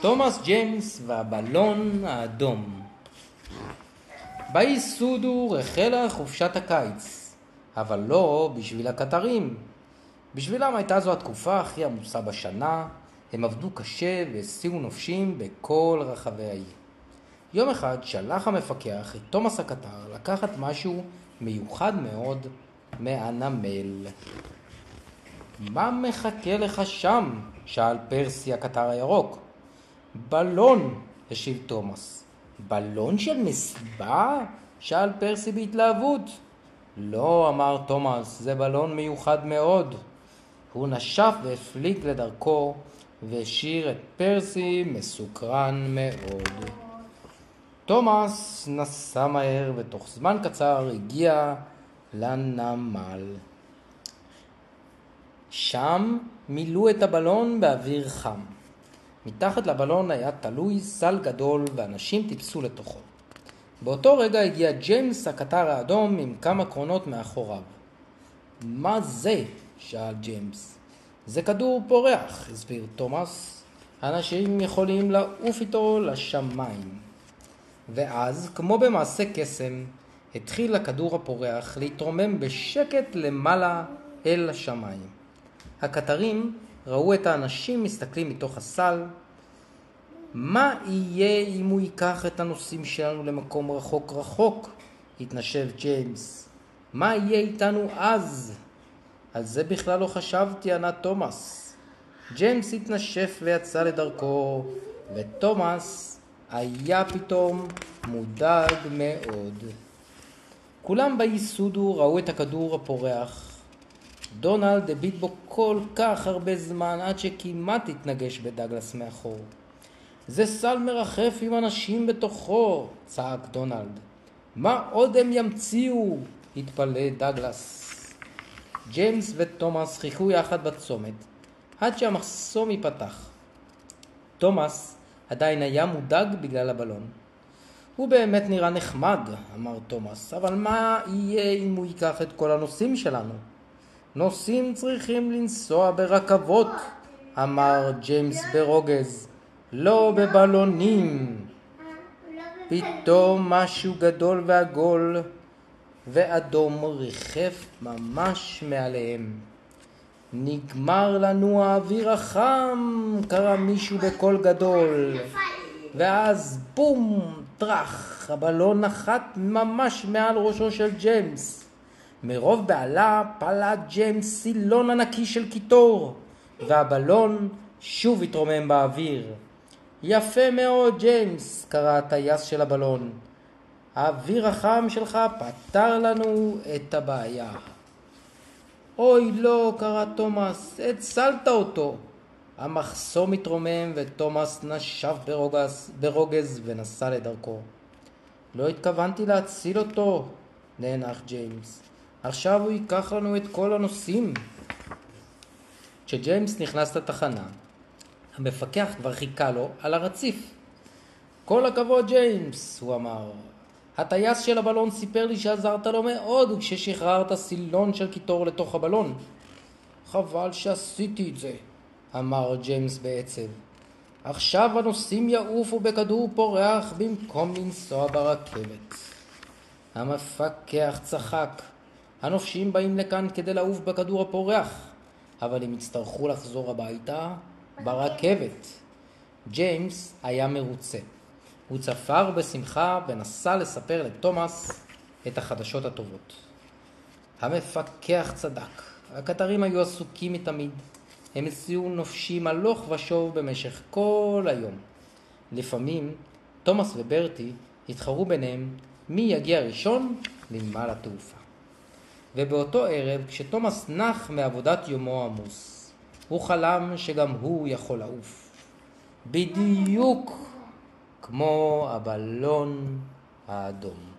תומאס ג'יימס והבלון האדום. באי סודור החלה חופשת הקיץ, אבל לא בשביל הקטרים. בשבילם הייתה זו התקופה הכי עמוסה בשנה, הם עבדו קשה והסיעו נופשים בכל רחבי האי. יום אחד שלח המפקח את תומאס הקטר לקחת משהו מיוחד מאוד מהנמל. מה מחכה לך שם? שאל פרסי הקטר הירוק. בלון, השיב תומאס. בלון של מסיבה? שאל פרסי בהתלהבות. לא, אמר תומאס, זה בלון מיוחד מאוד. הוא נשף והפליג לדרכו והשאיר את פרסי מסוקרן מאוד. תומאס נסע מהר ותוך זמן קצר הגיע לנמל. שם מילאו את הבלון באוויר חם. מתחת לבלון היה תלוי סל גדול ואנשים טיפסו לתוכו. באותו רגע הגיע ג'יימס הקטר האדום עם כמה קרונות מאחוריו. מה זה? שאל ג'יימס. זה כדור פורח, הסביר תומאס. אנשים יכולים לעוף איתו לשמיים. ואז, כמו במעשה קסם, התחיל הכדור הפורח להתרומם בשקט למעלה אל השמיים. הקטרים ראו את האנשים מסתכלים מתוך הסל. מה יהיה אם הוא ייקח את הנוסעים שלנו למקום רחוק רחוק? התנשב ג'יימס. מה יהיה איתנו אז? על זה בכלל לא חשבתי, ענה תומאס. ג'יימס התנשף ויצא לדרכו, ותומאס היה פתאום מודאג מאוד. כולם באי סודור ראו את הכדור הפורח. דונלד הביט בו כל כך הרבה זמן עד שכמעט התנגש בדגלס מאחור. זה סל מרחף עם אנשים בתוכו, צעק דונלד. מה עוד הם ימציאו? התפלא דגלס. ג'יימס ותומאס חיכו יחד בצומת עד שהמחסום ייפתח. תומאס עדיין היה מודאג בגלל הבלון. הוא באמת נראה נחמד, אמר תומאס, אבל מה יהיה אם הוא ייקח את כל הנוסעים שלנו? נוסעים צריכים לנסוע ברכבות, אמר ג'יימס ברוגז, לא בבלונים. פתאום משהו גדול ועגול ואדום ריחף ממש מעליהם. נגמר לנו האוויר החם, קרא מישהו בקול גדול. ואז בום, טראח, הבלון נחת ממש מעל ראשו של ג'יימס. מרוב בהלה פלט ג'יימס סילון ענקי של קיטור, והבלון שוב התרומם באוויר. יפה מאוד, ג'יימס, קרא הטייס של הבלון. האוויר החם שלך פתר לנו את הבעיה. אוי לא, קרא תומאס, הצלת אותו. המחסום התרומם ותומאס נשף ברוגז, ברוגז ונסע לדרכו. לא התכוונתי להציל אותו, נאנח ג'יימס. עכשיו הוא ייקח לנו את כל הנוסעים. כשג'יימס נכנס לתחנה, המפקח כבר חיכה לו על הרציף. כל הכבוד ג'יימס, הוא אמר. הטייס של הבלון סיפר לי שעזרת לו מאוד כששחררת סילון של קיטור לתוך הבלון. חבל שעשיתי את זה, אמר ג'יימס בעצב. עכשיו הנוסעים יעופו בכדור פורח במקום לנסוע ברכבת. המפקח צחק. הנופשים באים לכאן כדי לעוף בכדור הפורח, אבל הם יצטרכו לחזור הביתה ברכבת. ג'יימס היה מרוצה. הוא צפר בשמחה ונסע לספר לתומאס את החדשות הטובות. המפקח צדק, הקטרים היו עסוקים מתמיד. הם הסיעו נופשים הלוך ושוב במשך כל היום. לפעמים תומאס וברטי התחרו ביניהם מי יגיע ראשון לנמל התעופה. ובאותו ערב, כשתומאס נח מעבודת יומו עמוס, הוא חלם שגם הוא יכול לעוף. בדיוק כמו הבלון האדום.